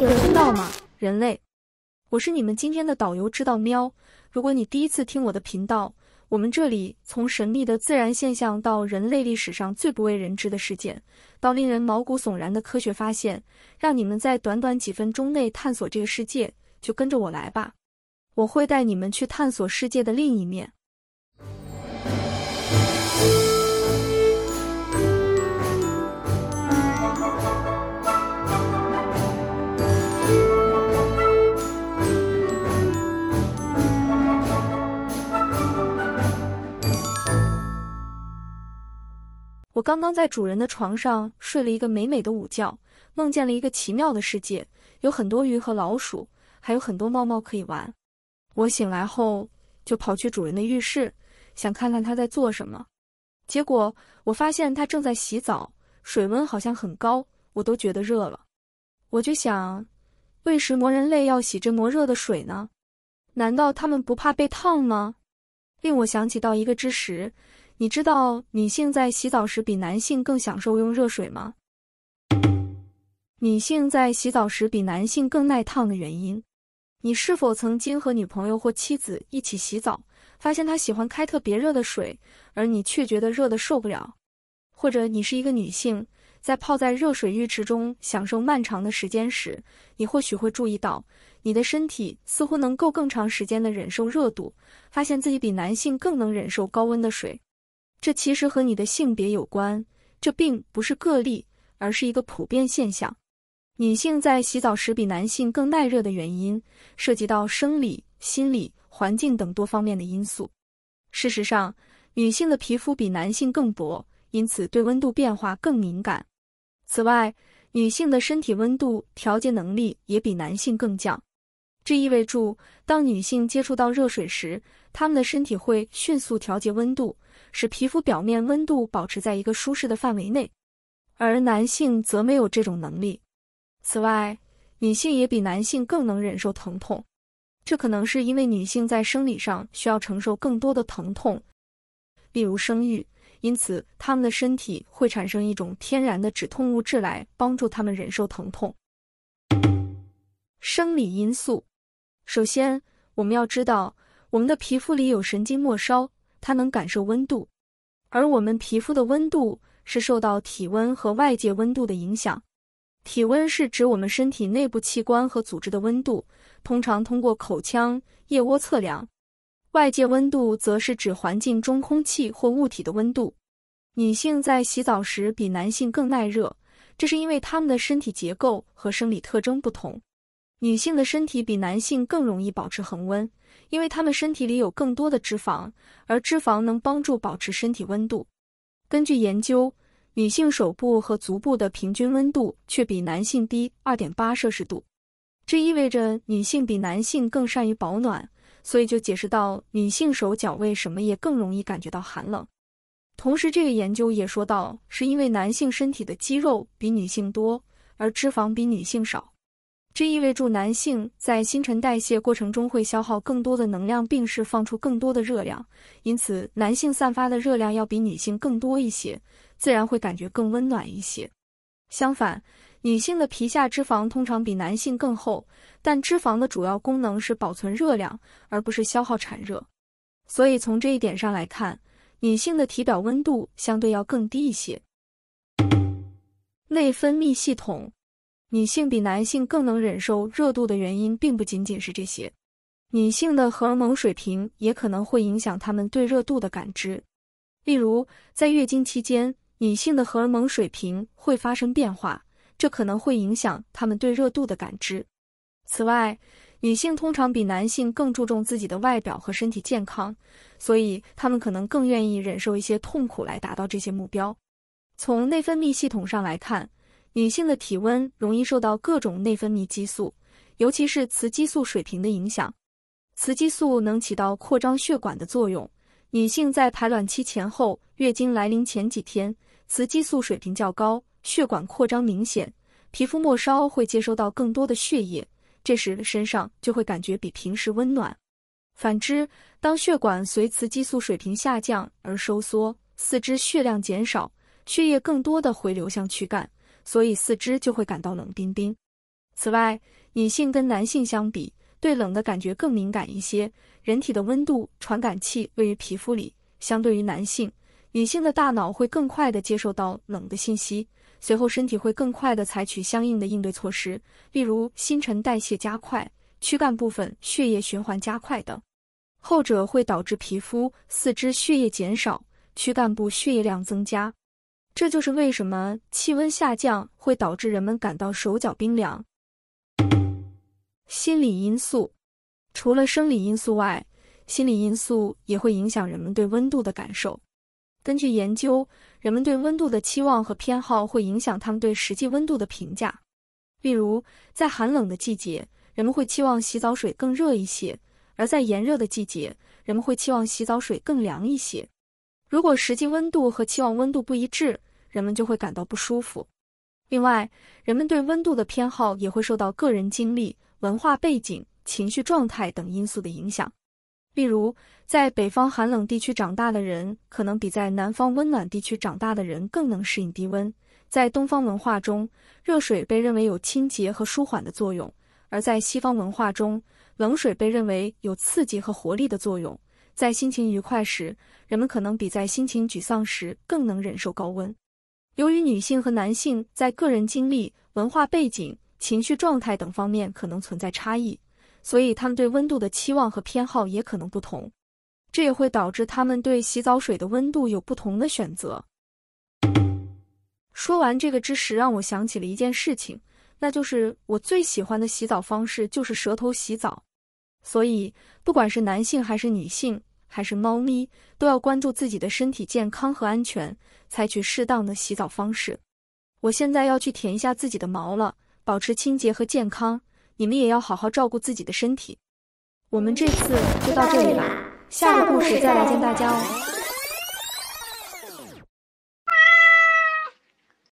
有听到吗，人类？我是你们今天的导游，知道喵。如果你第一次听我的频道，我们这里从神秘的自然现象到人类历史上最不为人知的事件，到令人毛骨悚然的科学发现，让你们在短短几分钟内探索这个世界，就跟着我来吧。我会带你们去探索世界的另一面。我刚刚在主人的床上睡了一个美美的午觉，梦见了一个奇妙的世界，有很多鱼和老鼠，还有很多猫猫可以玩。我醒来后就跑去主人的浴室，想看看他在做什么。结果我发现他正在洗澡，水温好像很高，我都觉得热了。我就想，为什么人类要洗这么热的水呢？难道他们不怕被烫吗？令我想起到一个知识。你知道女性在洗澡时比男性更享受用热水吗？女性在洗澡时比男性更耐烫的原因。你是否曾经和女朋友或妻子一起洗澡，发现她喜欢开特别热的水，而你却觉得热得受不了？或者你是一个女性，在泡在热水浴池中享受漫长的时间时，你或许会注意到，你的身体似乎能够更长时间的忍受热度，发现自己比男性更能忍受高温的水。这其实和你的性别有关，这并不是个例，而是一个普遍现象。女性在洗澡时比男性更耐热的原因，涉及到生理、心理、环境等多方面的因素。事实上，女性的皮肤比男性更薄，因此对温度变化更敏感。此外，女性的身体温度调节能力也比男性更强。这意味着，当女性接触到热水时，他们的身体会迅速调节温度。使皮肤表面温度保持在一个舒适的范围内，而男性则没有这种能力。此外，女性也比男性更能忍受疼痛，这可能是因为女性在生理上需要承受更多的疼痛，例如生育，因此他们的身体会产生一种天然的止痛物质来帮助他们忍受疼痛。生理因素，首先我们要知道，我们的皮肤里有神经末梢。它能感受温度，而我们皮肤的温度是受到体温和外界温度的影响。体温是指我们身体内部器官和组织的温度，通常通过口腔、腋窝测量。外界温度则是指环境中空气或物体的温度。女性在洗澡时比男性更耐热，这是因为她们的身体结构和生理特征不同。女性的身体比男性更容易保持恒温，因为她们身体里有更多的脂肪，而脂肪能帮助保持身体温度。根据研究，女性手部和足部的平均温度却比男性低二点八摄氏度，这意味着女性比男性更善于保暖，所以就解释到女性手脚为什么也更容易感觉到寒冷。同时，这个研究也说到，是因为男性身体的肌肉比女性多，而脂肪比女性少。这意味着男性在新陈代谢过程中会消耗更多的能量，并释放出更多的热量，因此男性散发的热量要比女性更多一些，自然会感觉更温暖一些。相反，女性的皮下脂肪通常比男性更厚，但脂肪的主要功能是保存热量，而不是消耗产热。所以从这一点上来看，女性的体表温度相对要更低一些。内分泌系统。女性比男性更能忍受热度的原因，并不仅仅是这些。女性的荷尔蒙水平也可能会影响她们对热度的感知。例如，在月经期间，女性的荷尔蒙水平会发生变化，这可能会影响她们对热度的感知。此外，女性通常比男性更注重自己的外表和身体健康，所以她们可能更愿意忍受一些痛苦来达到这些目标。从内分泌系统上来看，女性的体温容易受到各种内分泌激素，尤其是雌激素水平的影响。雌激素能起到扩张血管的作用。女性在排卵期前后、月经来临前几天，雌激素水平较高，血管扩张明显，皮肤末梢会接收到更多的血液，这时身上就会感觉比平时温暖。反之，当血管随雌激素水平下降而收缩，四肢血量减少，血液更多的回流向躯干。所以四肢就会感到冷冰冰。此外，女性跟男性相比，对冷的感觉更敏感一些。人体的温度传感器位于皮肤里，相对于男性，女性的大脑会更快地接受到冷的信息，随后身体会更快地采取相应的应对措施，例如新陈代谢加快、躯干部分血液循环加快等。后者会导致皮肤、四肢血液减少，躯干部血液量增加。这就是为什么气温下降会导致人们感到手脚冰凉。心理因素，除了生理因素外，心理因素也会影响人们对温度的感受。根据研究，人们对温度的期望和偏好会影响他们对实际温度的评价。例如，在寒冷的季节，人们会期望洗澡水更热一些；而在炎热的季节，人们会期望洗澡水更凉一些。如果实际温度和期望温度不一致，人们就会感到不舒服。另外，人们对温度的偏好也会受到个人经历、文化背景、情绪状态等因素的影响。例如，在北方寒冷地区长大的人，可能比在南方温暖地区长大的人更能适应低温。在东方文化中，热水被认为有清洁和舒缓的作用；而在西方文化中，冷水被认为有刺激和活力的作用。在心情愉快时，人们可能比在心情沮丧时更能忍受高温。由于女性和男性在个人经历、文化背景、情绪状态等方面可能存在差异，所以他们对温度的期望和偏好也可能不同。这也会导致他们对洗澡水的温度有不同的选择。说完这个知识，让我想起了一件事情，那就是我最喜欢的洗澡方式就是舌头洗澡。所以，不管是男性还是女性，还是猫咪，都要关注自己的身体健康和安全，采取适当的洗澡方式。我现在要去舔一下自己的毛了，保持清洁和健康。你们也要好好照顾自己的身体。我们这次就到这里了，下个故事再来见大家哦。